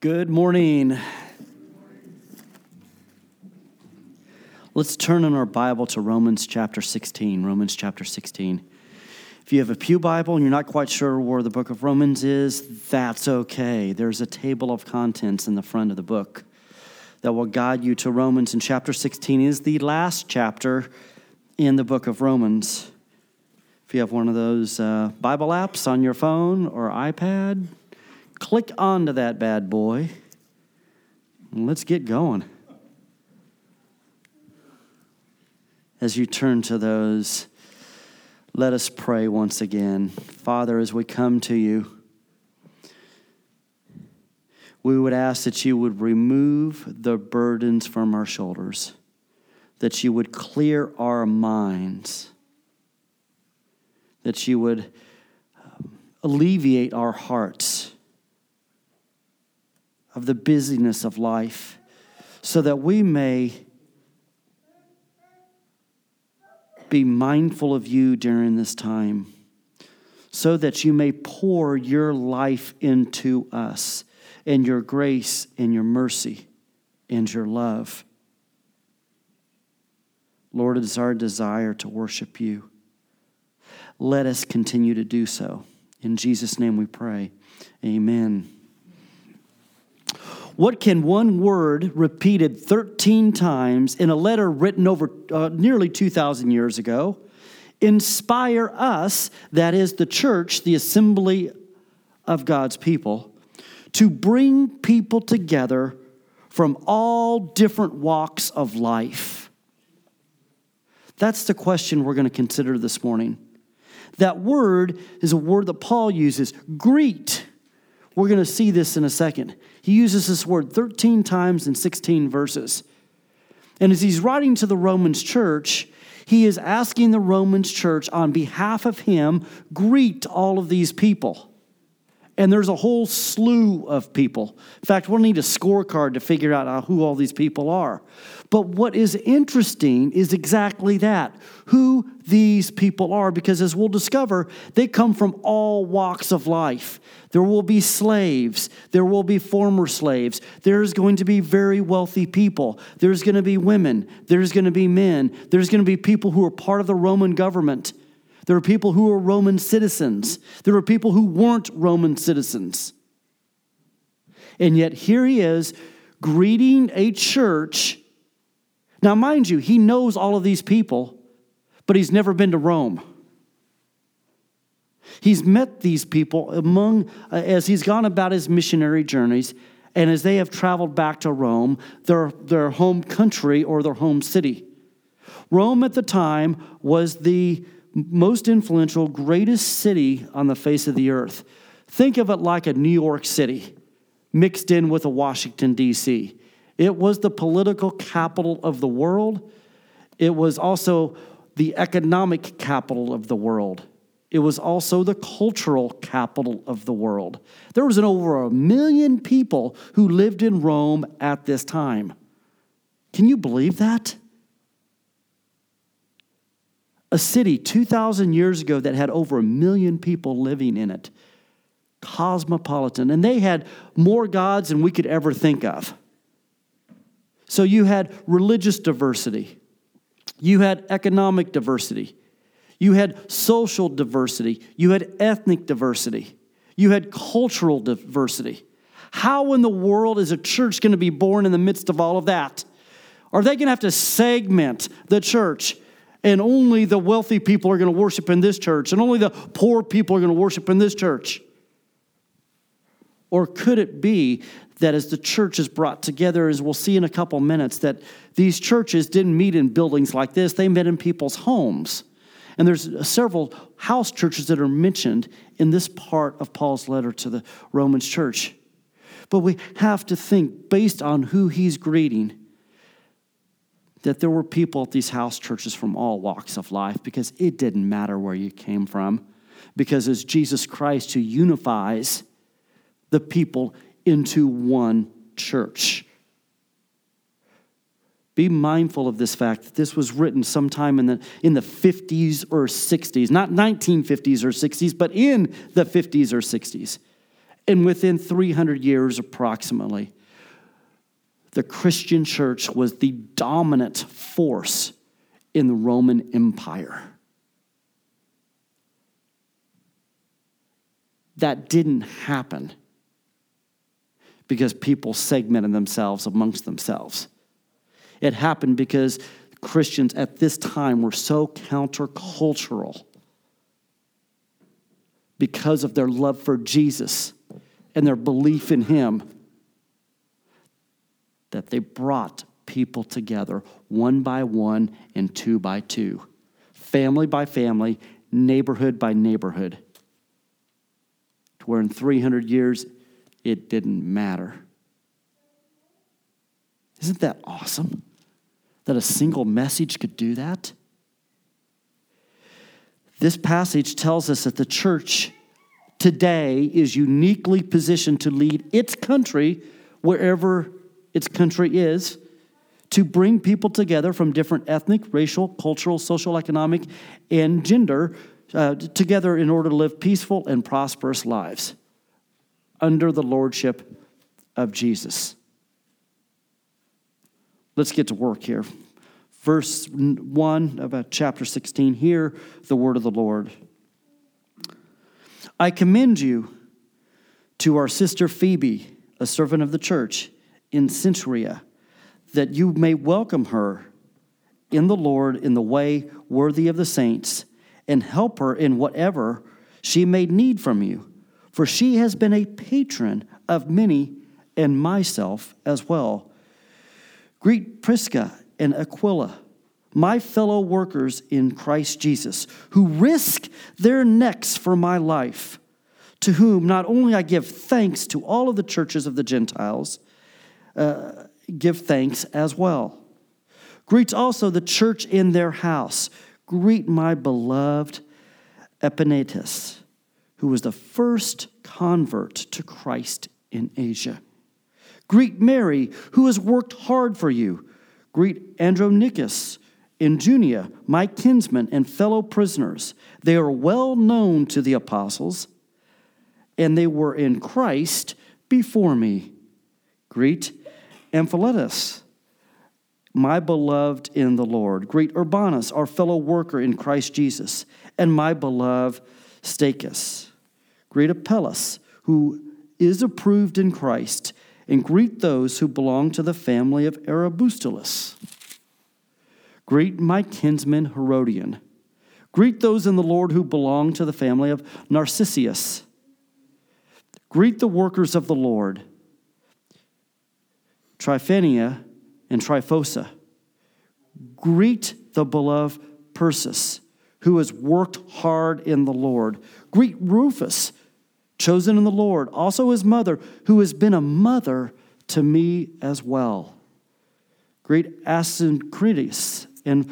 Good morning. Let's turn in our Bible to Romans chapter 16. Romans chapter 16. If you have a Pew Bible and you're not quite sure where the book of Romans is, that's okay. There's a table of contents in the front of the book that will guide you to Romans. And chapter 16 is the last chapter in the book of Romans. If you have one of those uh, Bible apps on your phone or iPad, click onto that bad boy and let's get going. As you turn to those, let us pray once again. Father, as we come to you, we would ask that you would remove the burdens from our shoulders, that you would clear our minds, that you would um, alleviate our hearts of the busyness of life so that we may be mindful of you during this time, so that you may pour your life into us and your grace and your mercy and your love. Lord, it is our desire to worship you. Let us continue to do so. In Jesus' name we pray. Amen. What can one word repeated 13 times in a letter written over uh, nearly 2,000 years ago inspire us, that is, the church, the assembly of God's people, to bring people together from all different walks of life? That's the question we're going to consider this morning. That word is a word that Paul uses greet. We're going to see this in a second. He uses this word 13 times in 16 verses. And as he's writing to the Romans church, he is asking the Romans church on behalf of him, greet all of these people. And there's a whole slew of people. In fact, we'll need a scorecard to figure out uh, who all these people are. But what is interesting is exactly that who these people are, because as we'll discover, they come from all walks of life. There will be slaves. There will be former slaves. There's going to be very wealthy people. There's going to be women. There's going to be men. There's going to be people who are part of the Roman government. There are people who are Roman citizens. There are people who weren't Roman citizens. And yet, here he is greeting a church. Now, mind you, he knows all of these people, but he's never been to Rome. He's met these people among, uh, as he's gone about his missionary journeys, and as they have traveled back to Rome, their, their home country or their home city. Rome at the time was the most influential, greatest city on the face of the earth. Think of it like a New York City mixed in with a Washington, D.C. It was the political capital of the world. It was also the economic capital of the world. It was also the cultural capital of the world. There was an over a million people who lived in Rome at this time. Can you believe that? A city 2,000 years ago that had over a million people living in it. Cosmopolitan. And they had more gods than we could ever think of. So you had religious diversity, you had economic diversity, you had social diversity, you had ethnic diversity, you had cultural diversity. How in the world is a church going to be born in the midst of all of that? Are they going to have to segment the church? And only the wealthy people are going to worship in this church, and only the poor people are going to worship in this church? Or could it be that as the church is brought together, as we'll see in a couple minutes, that these churches didn't meet in buildings like this, they met in people's homes? And there's several house churches that are mentioned in this part of Paul's letter to the Romans church. But we have to think, based on who he's greeting, that there were people at these house churches from all walks of life because it didn't matter where you came from. Because it's Jesus Christ who unifies the people into one church. Be mindful of this fact that this was written sometime in the, in the 50s or 60s, not 1950s or 60s, but in the 50s or 60s. And within 300 years, approximately, the Christian church was the dominant force in the Roman Empire. That didn't happen because people segmented themselves amongst themselves. It happened because Christians at this time were so countercultural because of their love for Jesus and their belief in Him that they brought people together one by one and two by two, family by family, neighborhood by neighborhood, to where in 300 years it didn't matter. Isn't that awesome that a single message could do that? This passage tells us that the church today is uniquely positioned to lead its country wherever its country is to bring people together from different ethnic, racial, cultural, social, economic, and gender uh, together in order to live peaceful and prosperous lives under the lordship of Jesus. Let's get to work here. Verse 1 of uh, chapter 16. Hear the word of the Lord. I commend you to our sister Phoebe, a servant of the church in Cenchrea, that you may welcome her in the Lord in the way worthy of the saints, and help her in whatever she may need from you. For she has been a patron of many and myself as well. Greet Prisca and Aquila, my fellow workers in Christ Jesus, who risk their necks for my life, to whom not only I give thanks to all of the churches of the Gentiles, uh, give thanks as well. Greet also the church in their house. Greet my beloved Epaenetus, who was the first convert to Christ in Asia. Greet Mary, who has worked hard for you. Greet Andronicus and Junia, my kinsmen and fellow prisoners. They are well known to the apostles, and they were in Christ before me. Greet Amphilus, my beloved in the Lord. Greet Urbanus, our fellow worker in Christ Jesus, and my beloved Stachys. Greet Apelles, who is approved in Christ, and greet those who belong to the family of Aristobulus. Greet my kinsman Herodion. Greet those in the Lord who belong to the family of Narcissus. Greet the workers of the Lord. Tryphaena, and Tryphosa. Greet the beloved Persis, who has worked hard in the Lord. Greet Rufus, chosen in the Lord, also his mother, who has been a mother to me as well. Greet Asyncritus and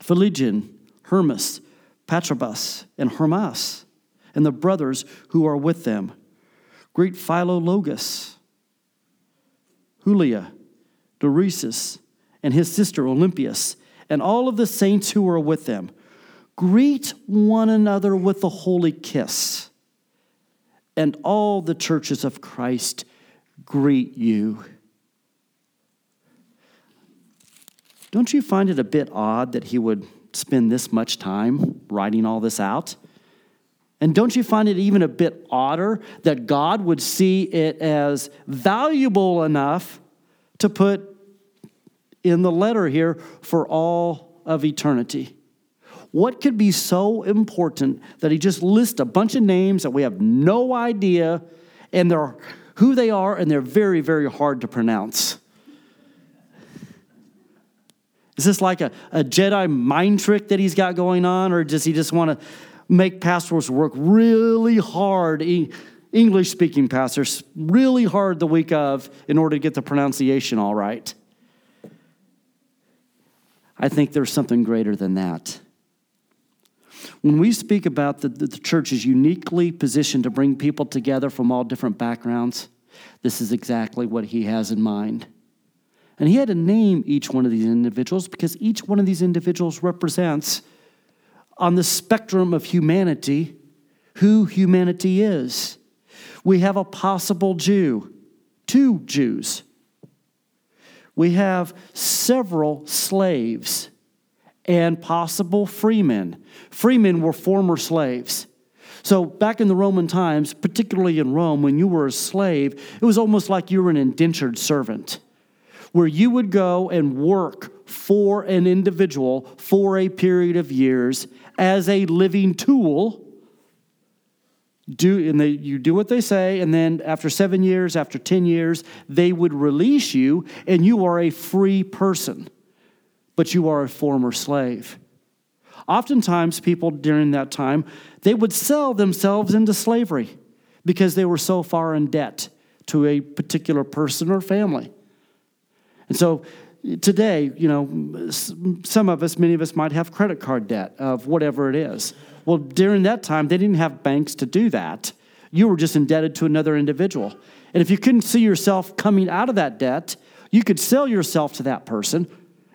Phlegon, Hermes, Patrobas, and Hermas, and the brothers who are with them. Greet Philologus Julia, Doresis, and his sister Olympias, and all of the saints who are with them. Greet one another with a holy kiss. And all the churches of Christ greet you. Don't you find it a bit odd that he would spend this much time writing all this out? And don't you find it even a bit odder that God would see it as valuable enough to put in the letter here for all of eternity? What could be so important that he just lists a bunch of names that we have no idea and they're who they are and they're very, very hard to pronounce? Is this like a, a Jedi mind trick that he's got going on, or does he just want to make pastors work really hard, English speaking pastors, really hard the week of in order to get the pronunciation all right. I think there's something greater than that. When we speak about the, the church is uniquely positioned to bring people together from all different backgrounds, this is exactly what he has in mind. And he had to name each one of these individuals because each one of these individuals represents on the spectrum of humanity who humanity is. We have a possible Jew, two Jews. We have several slaves and possible freemen. Freemen were former slaves. So, back in the Roman times, particularly in Rome, when you were a slave, it was almost like you were an indentured servant, where you would go and work for an individual for a period of years as a living tool. Do and they, you do what they say, and then after seven years, after ten years, they would release you, and you are a free person, but you are a former slave. Oftentimes, people during that time, they would sell themselves into slavery because they were so far in debt to a particular person or family. And so today, you know, some of us, many of us might have credit card debt of whatever it is. Well, during that time, they didn't have banks to do that. You were just indebted to another individual. And if you couldn't see yourself coming out of that debt, you could sell yourself to that person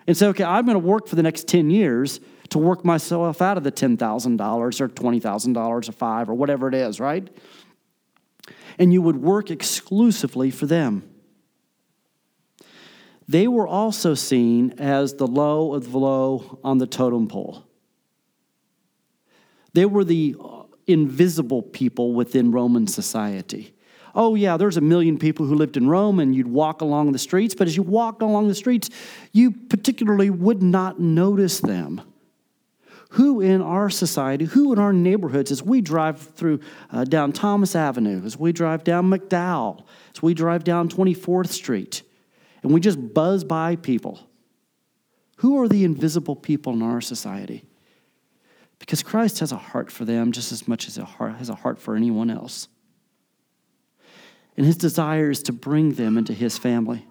and say, okay, I'm going to work for the next 10 years to work myself out of the $10,000 or $20,000 or five or whatever it is, right? And you would work exclusively for them. They were also seen as the low of the low on the totem pole. They were the invisible people within Roman society. Oh, yeah, there's a million people who lived in Rome, and you'd walk along the streets, but as you walked along the streets, you particularly would not notice them who in our society, who in our neighborhoods, as we drive through uh, down Thomas Avenue, as we drive down McDowell, as we drive down 24th Street, and we just buzz by people, who are the invisible people in our society? Because Christ has a heart for them just as much as he has a heart for anyone else. And his desire is to bring them into his family.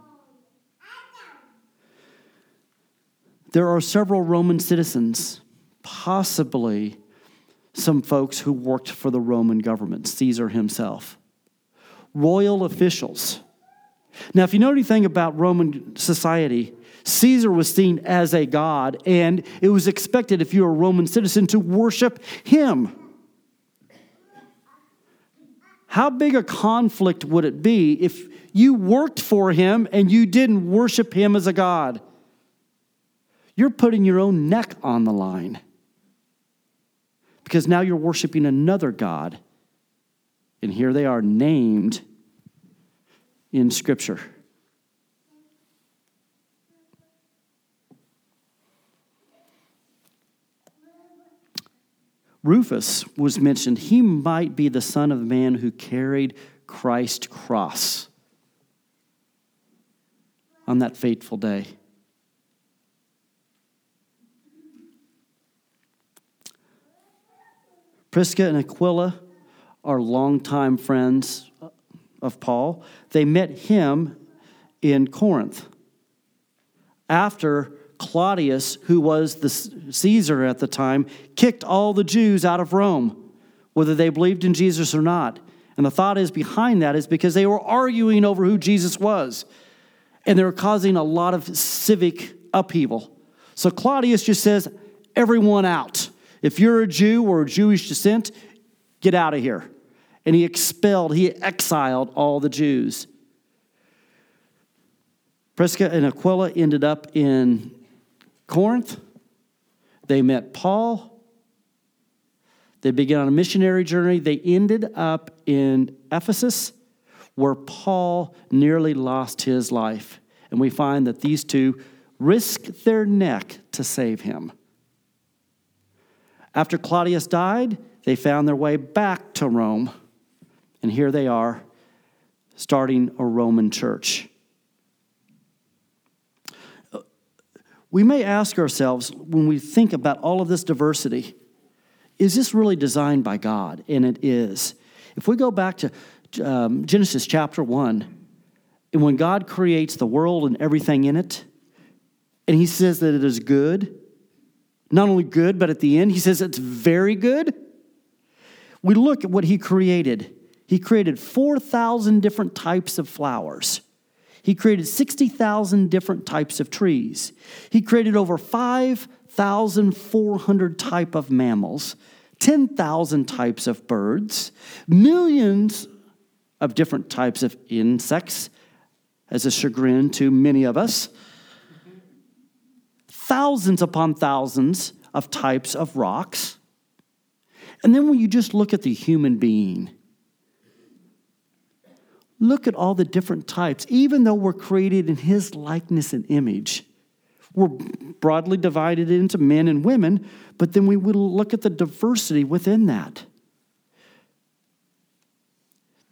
There are several Roman citizens possibly some folks who worked for the Roman government, Caesar himself, royal officials. Now, if you know anything about Roman society, Caesar was seen as a god, and it was expected if you were a Roman citizen to worship him. How big a conflict would it be if you worked for him and you didn't worship him as a god? You're putting your own neck on the line because now you're worshiping another God. And here they are named in Scripture. Rufus was mentioned. He might be the son of the man who carried Christ's cross on that fateful day. Prisca and Aquila are longtime friends of Paul. They met him in Corinth after Claudius, who was the Caesar at the time, kicked all the Jews out of Rome, whether they believed in Jesus or not. And the thought is behind that is because they were arguing over who Jesus was. And they were causing a lot of civic upheaval. So Claudius just says, everyone out. If you're a Jew or Jewish descent, get out of here. And he expelled, he exiled all the Jews. Prisca and Aquila ended up in Corinth. They met Paul. They began on a missionary journey. They ended up in Ephesus, where Paul nearly lost his life. And we find that these two risked their neck to save him. After Claudius died, they found their way back to Rome. And here they are, starting a Roman church. We may ask ourselves when we think about all of this diversity is this really designed by God? And it is. If we go back to um, Genesis chapter 1, and when God creates the world and everything in it, and he says that it is good, not only good, but at the end, he says it's very good. We look at what he created. He created 4,000 different types of flowers. He created 60,000 different types of trees. He created over 5,400 type of mammals, 10,000 types of birds, millions of different types of insects, as a chagrin to many of us. Thousands upon thousands of types of rocks. And then when you just look at the human being, look at all the different types, even though we're created in his likeness and image. We're broadly divided into men and women, but then we will look at the diversity within that.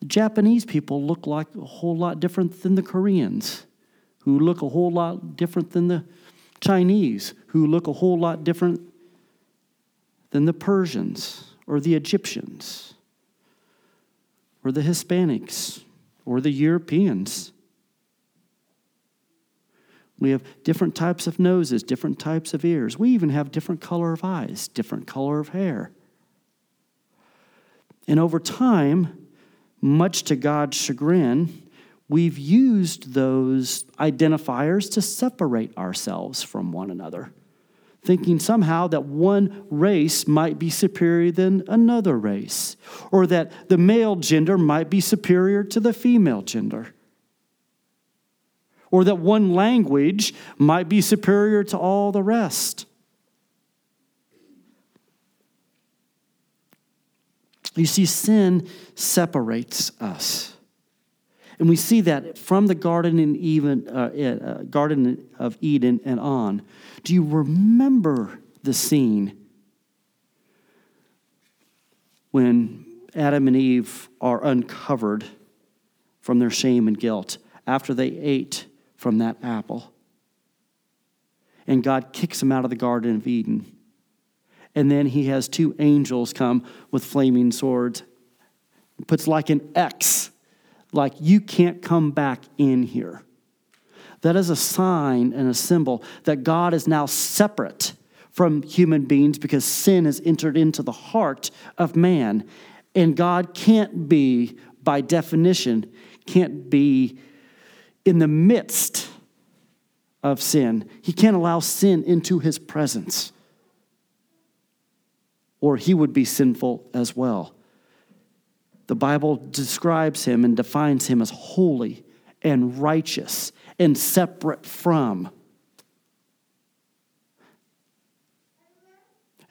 The Japanese people look like a whole lot different than the Koreans, who look a whole lot different than the Chinese, who look a whole lot different than the Persians or the Egyptians or the Hispanics or the Europeans. We have different types of noses, different types of ears. We even have different color of eyes, different color of hair. And over time, much to God's chagrin, we've used those identifiers to separate ourselves from one another, thinking somehow that one race might be superior than another race, or that the male gender might be superior to the female gender, or that one language might be superior to all the rest. You see, sin separates us. And we see that from the Garden, in even, uh, uh, Garden of Eden and on. Do you remember the scene when Adam and Eve are uncovered from their shame and guilt after they ate from that apple? And God kicks them out of the Garden of Eden. And then he has two angels come with flaming swords, puts like an X, like you can't come back in here. That is a sign and a symbol that God is now separate from human beings because sin has entered into the heart of man. And God can't be, by definition, can't be in the midst of sin. He can't allow sin into his presence or he would be sinful as well. The Bible describes him and defines him as holy and righteous and separate from.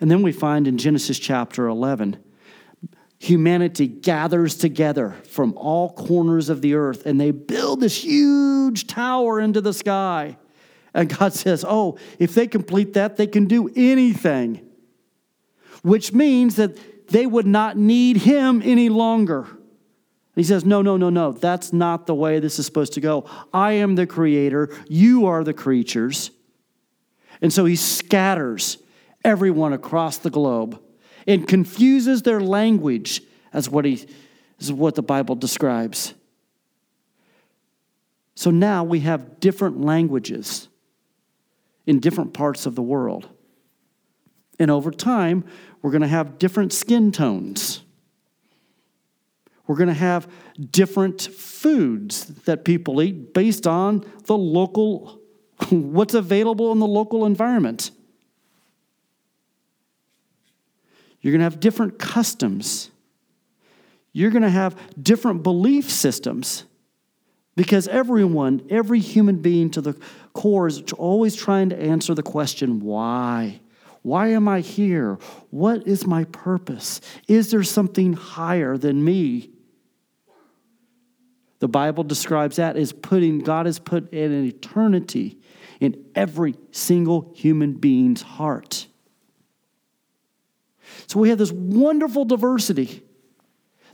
And then we find in Genesis chapter 11, humanity gathers together from all corners of the earth and they build this huge tower into the sky. And God says, Oh, if they complete that, they can do anything which means that they would not need him any longer. He says, No, no, no, no. That's not the way this is supposed to go. I am the creator, you are the creatures. And so he scatters everyone across the globe and confuses their language, as what, he, as what the Bible describes. So now we have different languages in different parts of the world. And over time, we're going to have different skin tones. We're going to have different foods that people eat based on the local, what's available in the local environment. You're going to have different customs. You're going to have different belief systems because everyone, every human being to the core is always trying to answer the question, why? Why am I here? What is my purpose? Is there something higher than me? The Bible describes that as putting, God has put an eternity in every single human being's heart. So we have this wonderful diversity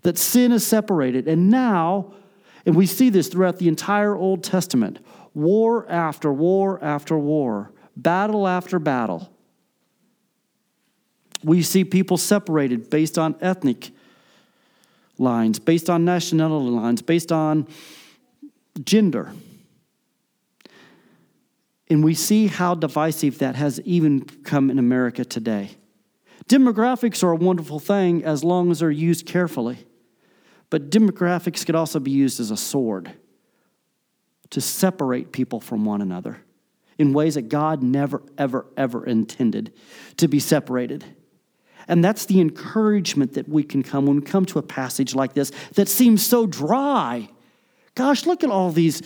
that sin is separated. And now, and we see this throughout the entire Old Testament war after war after war, battle after battle we see people separated based on ethnic lines, based on nationality lines, based on gender. And we see how divisive that has even come in America today. Demographics are a wonderful thing as long as they're used carefully. But demographics could also be used as a sword to separate people from one another in ways that God never, ever, ever intended to be separated. And that's the encouragement that we can come when we come to a passage like this that seems so dry. Gosh, look at all these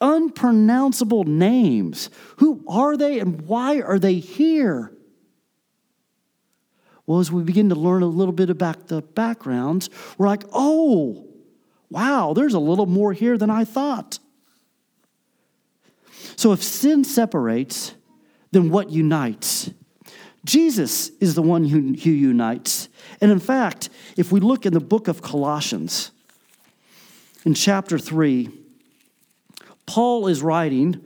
unpronounceable names. Who are they and why are they here? Well, as we begin to learn a little bit about the backgrounds, we're like, oh, wow, there's a little more here than I thought. So if sin separates, then what unites? Jesus is the one who, who unites. And in fact, if we look in the book of Colossians, in chapter 3, Paul is writing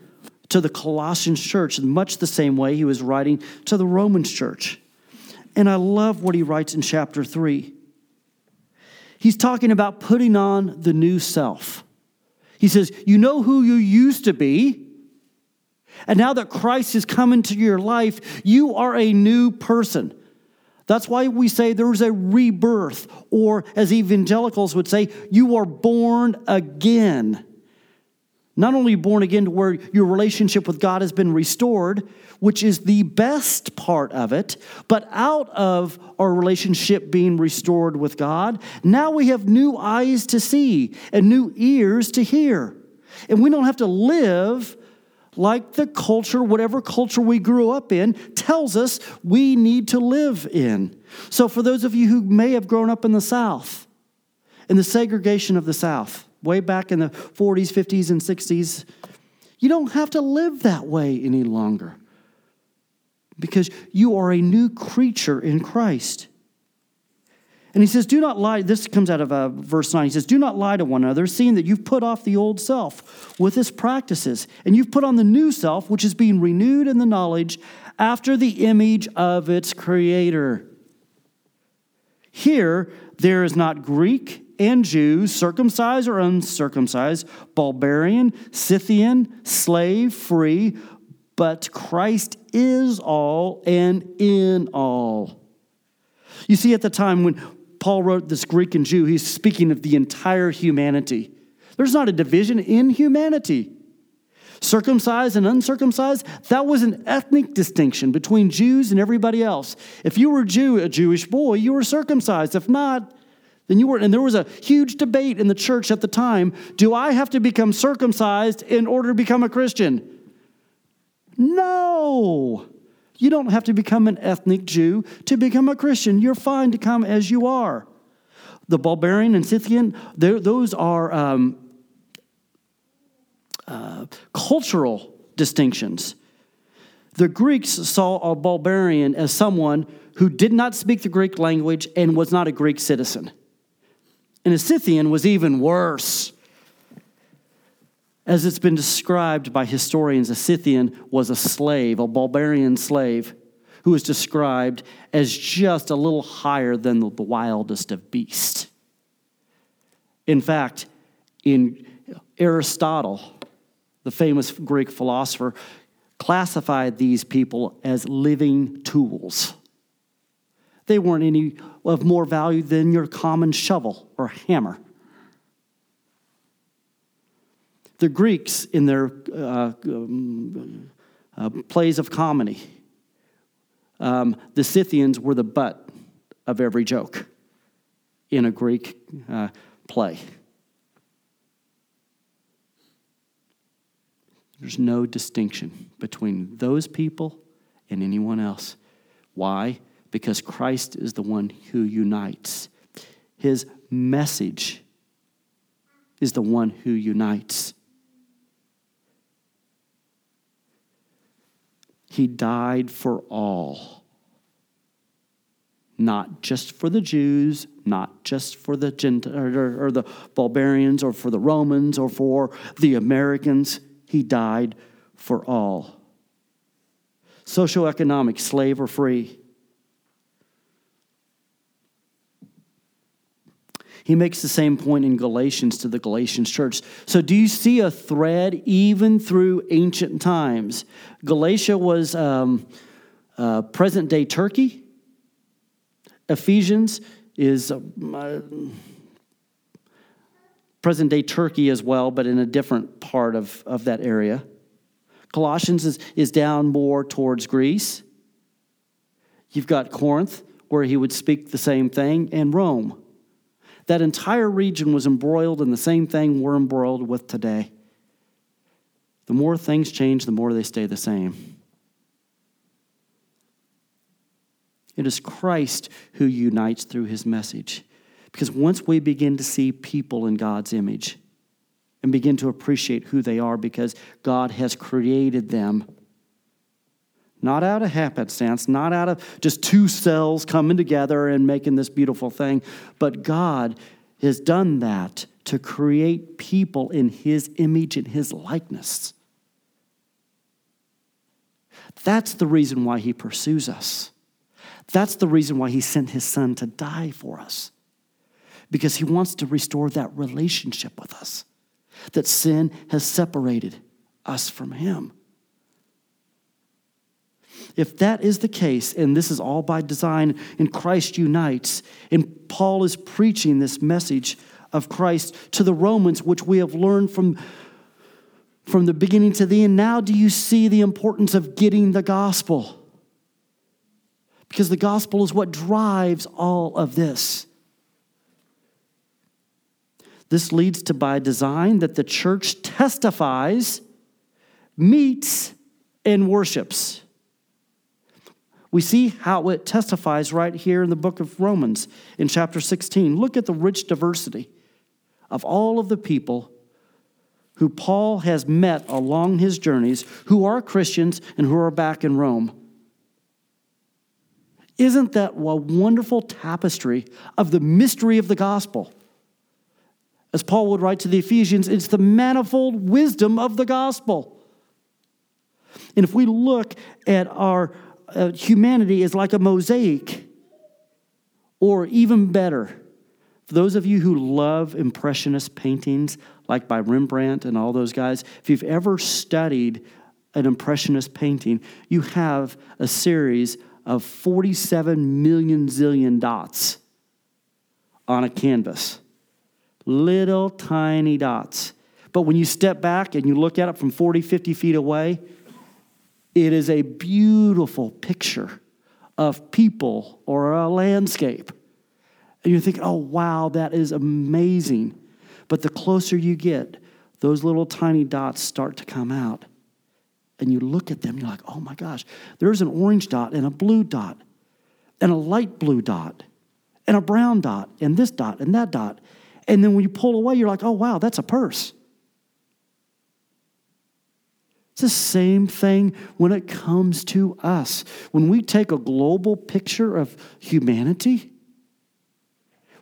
to the Colossian church in much the same way he was writing to the Roman church. And I love what he writes in chapter 3. He's talking about putting on the new self. He says, You know who you used to be. And now that Christ has come into your life, you are a new person. That's why we say there's a rebirth, or as evangelicals would say, you are born again. Not only born again to where your relationship with God has been restored, which is the best part of it, but out of our relationship being restored with God, now we have new eyes to see and new ears to hear. And we don't have to live like the culture, whatever culture we grew up in, tells us we need to live in. So, for those of you who may have grown up in the South, in the segregation of the South, way back in the 40s, 50s, and 60s, you don't have to live that way any longer because you are a new creature in Christ. And he says, Do not lie. This comes out of uh, verse 9. He says, Do not lie to one another, seeing that you've put off the old self with its practices, and you've put on the new self, which is being renewed in the knowledge after the image of its creator. Here, there is not Greek and Jew, circumcised or uncircumcised, barbarian, Scythian, slave, free, but Christ is all and in all. You see, at the time when Paul wrote this Greek and Jew, he's speaking of the entire humanity. There's not a division in humanity. Circumcised and uncircumcised, that was an ethnic distinction between Jews and everybody else. If you were a Jew, a Jewish boy, you were circumcised. If not, then you were, and there was a huge debate in the church at the time do I have to become circumcised in order to become a Christian? No. You don't have to become an ethnic Jew to become a Christian. You're fine to come as you are. The barbarian and Scythian, those are um, uh, cultural distinctions. The Greeks saw a barbarian as someone who did not speak the Greek language and was not a Greek citizen. And a Scythian was even worse. As it's been described by historians, a Scythian was a slave, a barbarian slave, who was described as just a little higher than the wildest of beasts. In fact, in Aristotle, the famous Greek philosopher, classified these people as living tools. They weren't any of more value than your common shovel or hammer. The Greeks, in their uh, um, uh, plays of comedy, um, the Scythians were the butt of every joke in a Greek uh, play. There's no distinction between those people and anyone else. Why? because Christ is the one who unites. His message is the one who unites. He died for all, not just for the Jews, not just for the Gent- or, or the barbarians or for the Romans or for the Americans. He died for all. Socioeconomic, slave or free He makes the same point in Galatians to the Galatians church. So, do you see a thread even through ancient times? Galatia was um, uh, present day Turkey. Ephesians is uh, present day Turkey as well, but in a different part of, of that area. Colossians is, is down more towards Greece. You've got Corinth, where he would speak the same thing, and Rome. That entire region was embroiled in the same thing we're embroiled with today. The more things change, the more they stay the same. It is Christ who unites through his message. Because once we begin to see people in God's image and begin to appreciate who they are because God has created them, not out of happenstance, not out of just two cells coming together and making this beautiful thing, but God has done that to create people in his image and his likeness. That's the reason why he pursues us. That's the reason why he sent his son to die for us. Because he wants to restore that relationship with us that sin has separated us from him. If that is the case, and this is all by design, and Christ unites, and Paul is preaching this message of Christ to the Romans, which we have learned from, from the beginning to the end, now do you see the importance of getting the gospel? Because the gospel is what drives all of this. This leads to, by design, that the church testifies, meets, and worships. We see how it testifies right here in the book of Romans in chapter 16. Look at the rich diversity of all of the people who Paul has met along his journeys, who are Christians and who are back in Rome. Isn't that a wonderful tapestry of the mystery of the gospel? As Paul would write to the Ephesians, it's the manifold wisdom of the gospel. And if we look at our uh, humanity is like a mosaic, or even better, for those of you who love Impressionist paintings, like by Rembrandt and all those guys, if you've ever studied an Impressionist painting, you have a series of 47 million zillion dots on a canvas. Little tiny dots. But when you step back and you look at it from 40, 50 feet away, it is a beautiful picture of people or a landscape. And you think, oh, wow, that is amazing. But the closer you get, those little tiny dots start to come out and you look at them, you're like, oh my gosh, there's an orange dot and a blue dot and a light blue dot and a brown dot and this dot and that dot. And then when you pull away, you're like, oh wow, that's a purse. It's the same thing when it comes to us. When we take a global picture of humanity,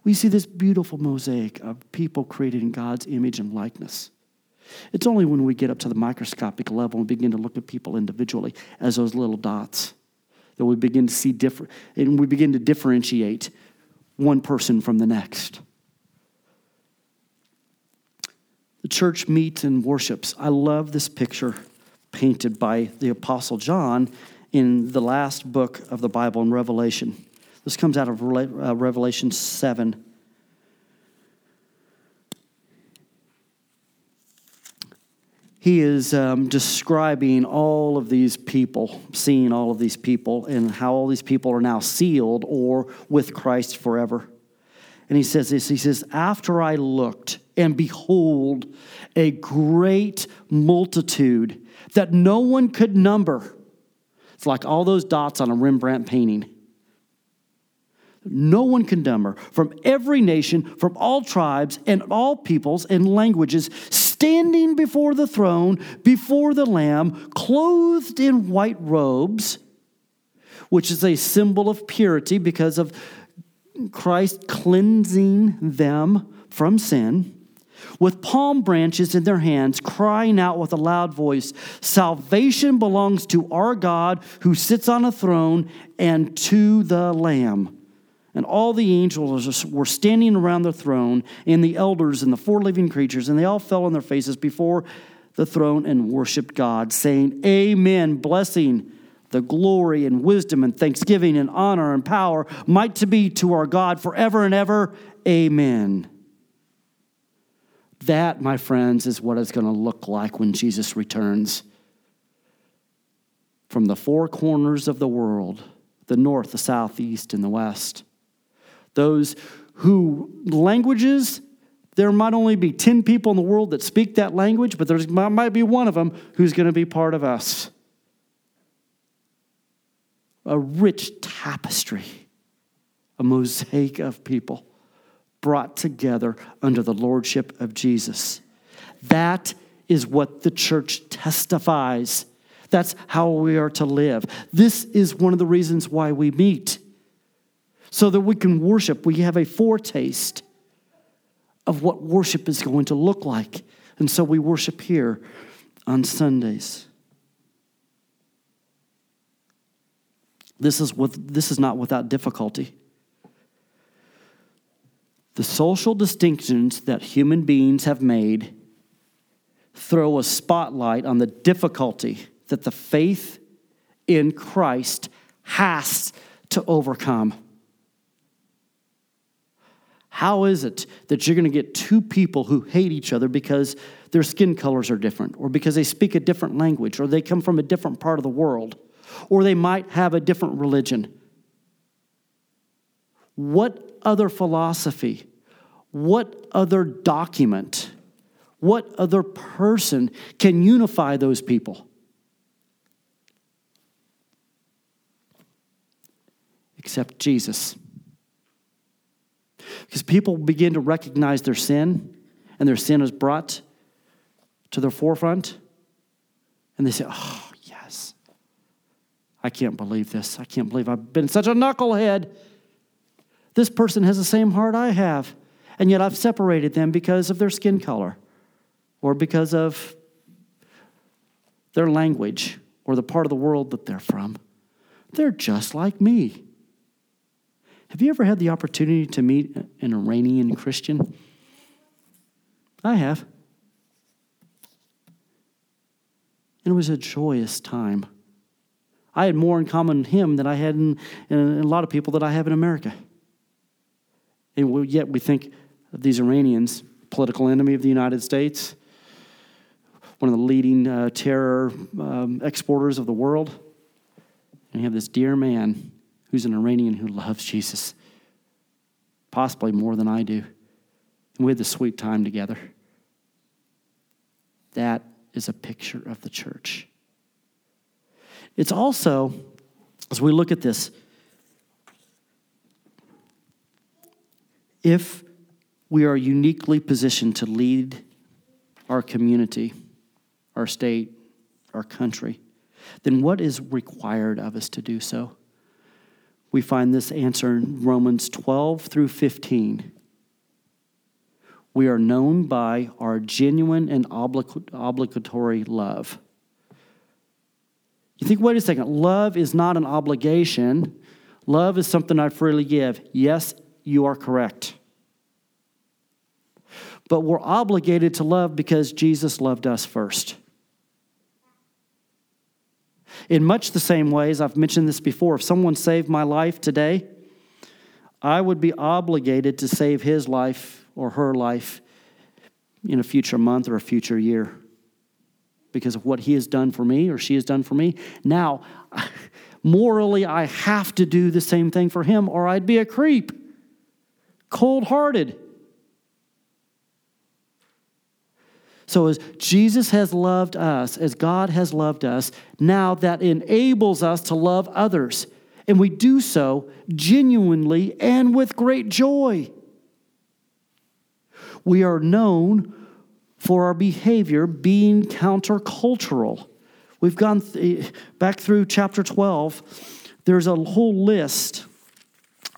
we see this beautiful mosaic of people created in God's image and likeness. It's only when we get up to the microscopic level and begin to look at people individually as those little dots that we begin to see different, and we begin to differentiate one person from the next. The church meets and worships. I love this picture painted by the Apostle John in the last book of the Bible in Revelation. This comes out of uh, Revelation 7. he is um, describing all of these people, seeing all of these people, and how all these people are now sealed or with Christ forever. And he says this He says, After I looked, and behold, a great multitude that no one could number. It's like all those dots on a Rembrandt painting. No one can number, from every nation, from all tribes and all peoples and languages, standing before the throne, before the Lamb, clothed in white robes, which is a symbol of purity because of Christ cleansing them from sin, with palm branches in their hands, crying out with a loud voice Salvation belongs to our God who sits on a throne and to the Lamb. And all the angels were standing around the throne, and the elders and the four living creatures, and they all fell on their faces before the throne and worshiped God, saying, Amen, blessing, the glory and wisdom and thanksgiving and honor and power might to be to our God forever and ever. Amen. That, my friends, is what it's going to look like when Jesus returns. From the four corners of the world, the north, the south, the east, and the west. Those who languages, there might only be 10 people in the world that speak that language, but there might be one of them who's going to be part of us. A rich tapestry, a mosaic of people brought together under the lordship of Jesus. That is what the church testifies. That's how we are to live. This is one of the reasons why we meet, so that we can worship. We have a foretaste of what worship is going to look like. And so we worship here on Sundays. This is, with, this is not without difficulty. The social distinctions that human beings have made throw a spotlight on the difficulty that the faith in Christ has to overcome. How is it that you're going to get two people who hate each other because their skin colors are different, or because they speak a different language, or they come from a different part of the world, or they might have a different religion? What other philosophy, what other document, what other person can unify those people? Except Jesus. Because people begin to recognize their sin, and their sin is brought to their forefront, and they say, Oh, yes, I can't believe this. I can't believe I've been such a knucklehead. This person has the same heart I have, and yet I've separated them because of their skin color or because of their language or the part of the world that they're from. They're just like me. Have you ever had the opportunity to meet an Iranian Christian? I have. And it was a joyous time. I had more in common with him than I had in, in a lot of people that I have in America. And yet we think of these Iranians, political enemy of the United States, one of the leading uh, terror um, exporters of the world. And have this dear man who's an Iranian who loves Jesus, possibly more than I do. And we had this sweet time together. That is a picture of the church. It's also, as we look at this, if we are uniquely positioned to lead our community, our state, our country, then what is required of us to do so? we find this answer in Romans 12 through 15. We are known by our genuine and obligatory love. You think, wait a second, love is not an obligation. Love is something I freely give. Yes, you are correct. But we're obligated to love because Jesus loved us first. In much the same ways, I've mentioned this before, if someone saved my life today, I would be obligated to save his life or her life in a future month or a future year because of what he has done for me or she has done for me. Now, morally, I have to do the same thing for him or I'd be a creep, cold hearted. So, as Jesus has loved us, as God has loved us, now that enables us to love others. And we do so genuinely and with great joy. We are known for our behavior being countercultural. We've gone th- eh, back through chapter 12. There's a whole list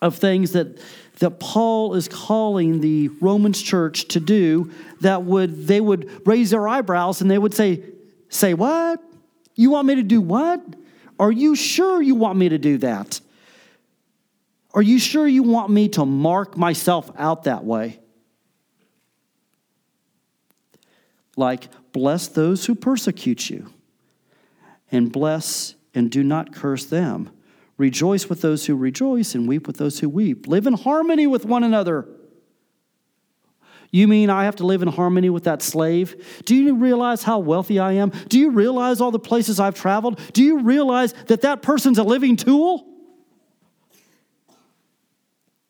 of things that that Paul is calling the Romans church to do that would they would raise their eyebrows and they would say, Say what? You want me to do what? Are you sure you want me to do that? Are you sure you want me to mark myself out that way? Like, bless those who persecute you, and bless and do not curse them. Rejoice with those who rejoice and weep with those who weep. Live in harmony with one another. You mean I have to live in harmony with that slave? Do you realize how wealthy I am? Do you realize all the places I've traveled? Do you realize that that person's a living tool?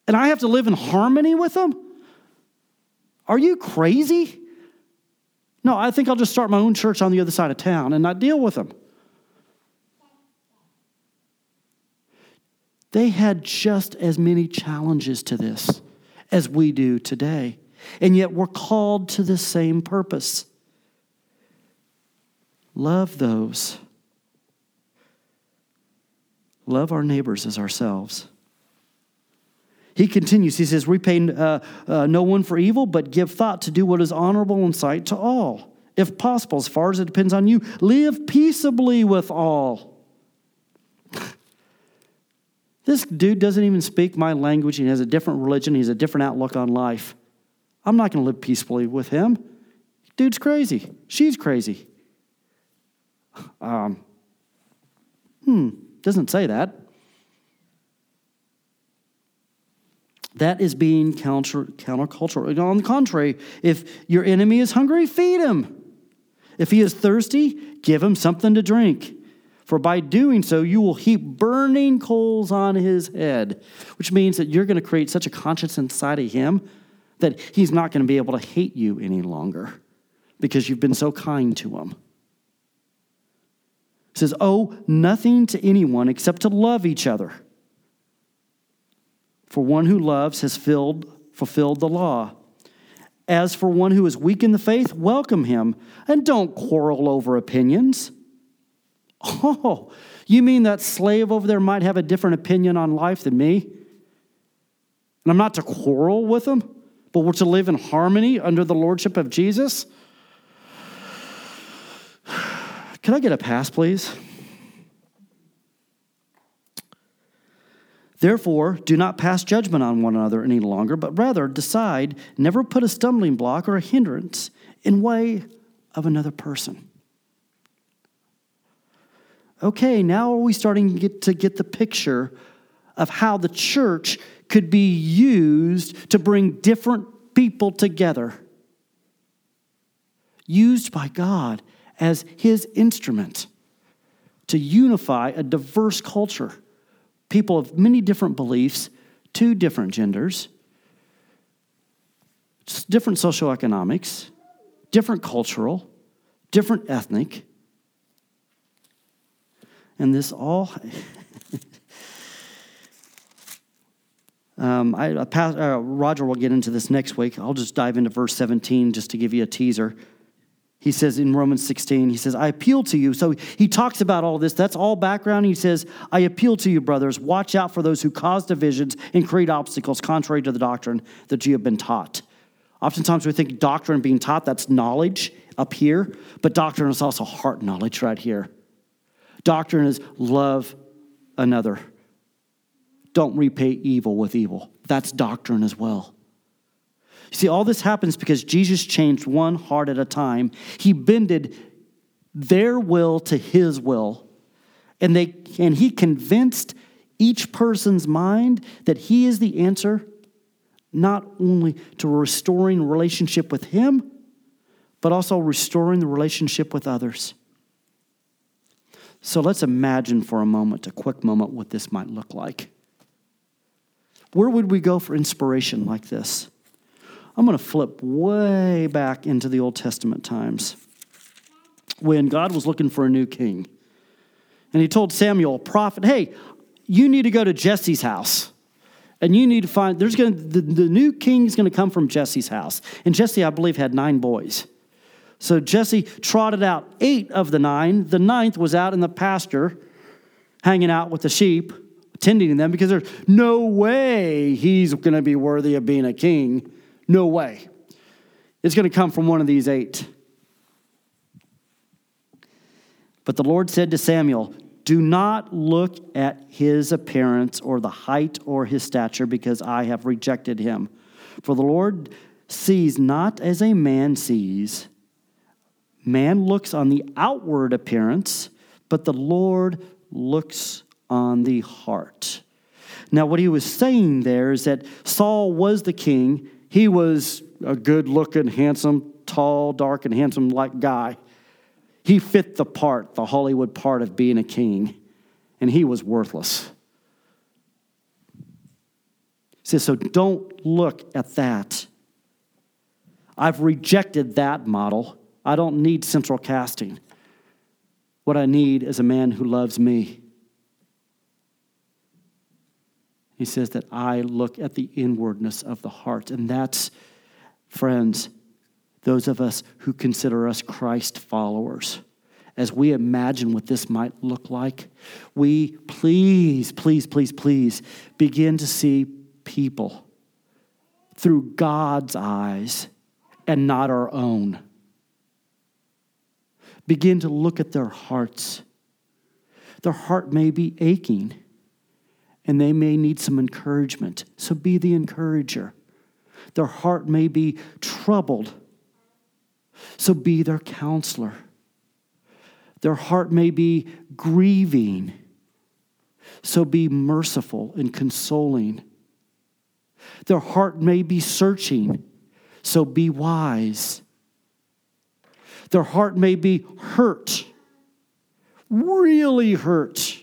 And I have to live in harmony with them? Are you crazy? No, I think I'll just start my own church on the other side of town and not deal with them. They had just as many challenges to this as we do today. And yet we're called to the same purpose love those, love our neighbors as ourselves. He continues, he says, Repay uh, uh, no one for evil, but give thought to do what is honorable in sight to all. If possible, as far as it depends on you, live peaceably with all. This dude doesn't even speak my language. He has a different religion. He has a different outlook on life. I'm not going to live peacefully with him. Dude's crazy. She's crazy. Um, hmm, doesn't say that. That is being counter, countercultural. On the contrary, if your enemy is hungry, feed him. If he is thirsty, give him something to drink. For by doing so, you will heap burning coals on his head, which means that you're going to create such a conscience inside of him that he's not going to be able to hate you any longer because you've been so kind to him. It says, Oh, nothing to anyone except to love each other. For one who loves has filled, fulfilled the law. As for one who is weak in the faith, welcome him and don't quarrel over opinions. Oh, you mean that slave over there might have a different opinion on life than me? And I'm not to quarrel with him, but we're to live in harmony under the lordship of Jesus? Can I get a pass, please? Therefore, do not pass judgment on one another any longer, but rather decide never put a stumbling block or a hindrance in way of another person. Okay, now are we starting to get, to get the picture of how the church could be used to bring different people together? Used by God as his instrument to unify a diverse culture people of many different beliefs, two different genders, different socioeconomics, different cultural, different ethnic. And this all. um, I, uh, Roger will get into this next week. I'll just dive into verse 17 just to give you a teaser. He says in Romans 16, he says, I appeal to you. So he talks about all this. That's all background. He says, I appeal to you, brothers. Watch out for those who cause divisions and create obstacles contrary to the doctrine that you have been taught. Oftentimes we think doctrine being taught, that's knowledge up here, but doctrine is also heart knowledge right here. Doctrine is love another. Don't repay evil with evil. That's doctrine as well. You see, all this happens because Jesus changed one heart at a time. He bended their will to his will. And, they, and he convinced each person's mind that he is the answer, not only to restoring relationship with him, but also restoring the relationship with others. So let's imagine for a moment, a quick moment, what this might look like. Where would we go for inspiration like this? I'm going to flip way back into the Old Testament times when God was looking for a new king. And he told Samuel, prophet, hey, you need to go to Jesse's house. And you need to find, there's going to, the, the new king is going to come from Jesse's house. And Jesse, I believe, had nine boys. So Jesse trotted out eight of the nine. The ninth was out in the pasture, hanging out with the sheep, tending them, because there's no way he's going to be worthy of being a king. No way. It's going to come from one of these eight. But the Lord said to Samuel, Do not look at his appearance or the height or his stature, because I have rejected him. For the Lord sees not as a man sees. Man looks on the outward appearance, but the Lord looks on the heart. Now, what he was saying there is that Saul was the king, he was a good looking, handsome, tall, dark, and handsome like guy. He fit the part, the Hollywood part of being a king, and he was worthless. He says, so don't look at that. I've rejected that model. I don't need central casting. What I need is a man who loves me. He says that I look at the inwardness of the heart. And that's, friends, those of us who consider us Christ followers. As we imagine what this might look like, we please, please, please, please begin to see people through God's eyes and not our own. Begin to look at their hearts. Their heart may be aching and they may need some encouragement. So be the encourager. Their heart may be troubled. So be their counselor. Their heart may be grieving. So be merciful and consoling. Their heart may be searching. So be wise. Their heart may be hurt, really hurt.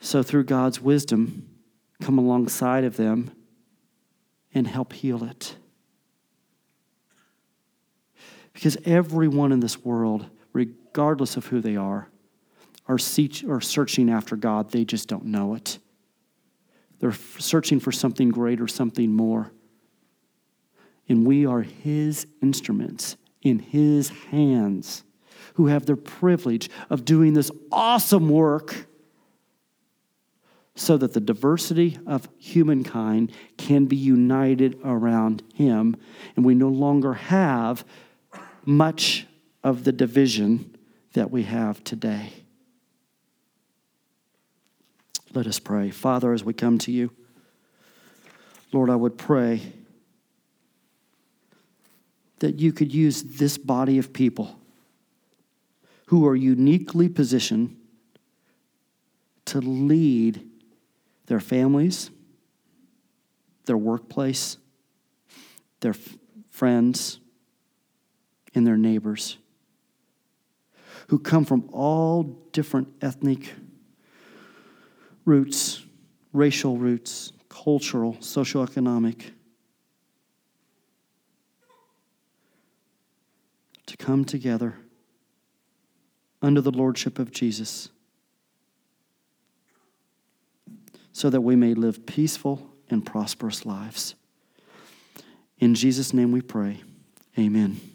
So, through God's wisdom, come alongside of them and help heal it. Because everyone in this world, regardless of who they are, are, searching after God. They just don't know it. They're searching for something greater, something more. And we are His instruments in His hands who have the privilege of doing this awesome work so that the diversity of humankind can be united around him, and we no longer have much of the division that we have today. Let us pray. Father, as we come to you, Lord, I would pray that you could use this body of people who are uniquely positioned to lead their families, their workplace, their f- friends, and their neighbors who come from all different ethnic roots, racial roots, cultural, socioeconomic, to come together under the lordship of Jesus so that we may live peaceful and prosperous lives. In Jesus' name we pray. Amen.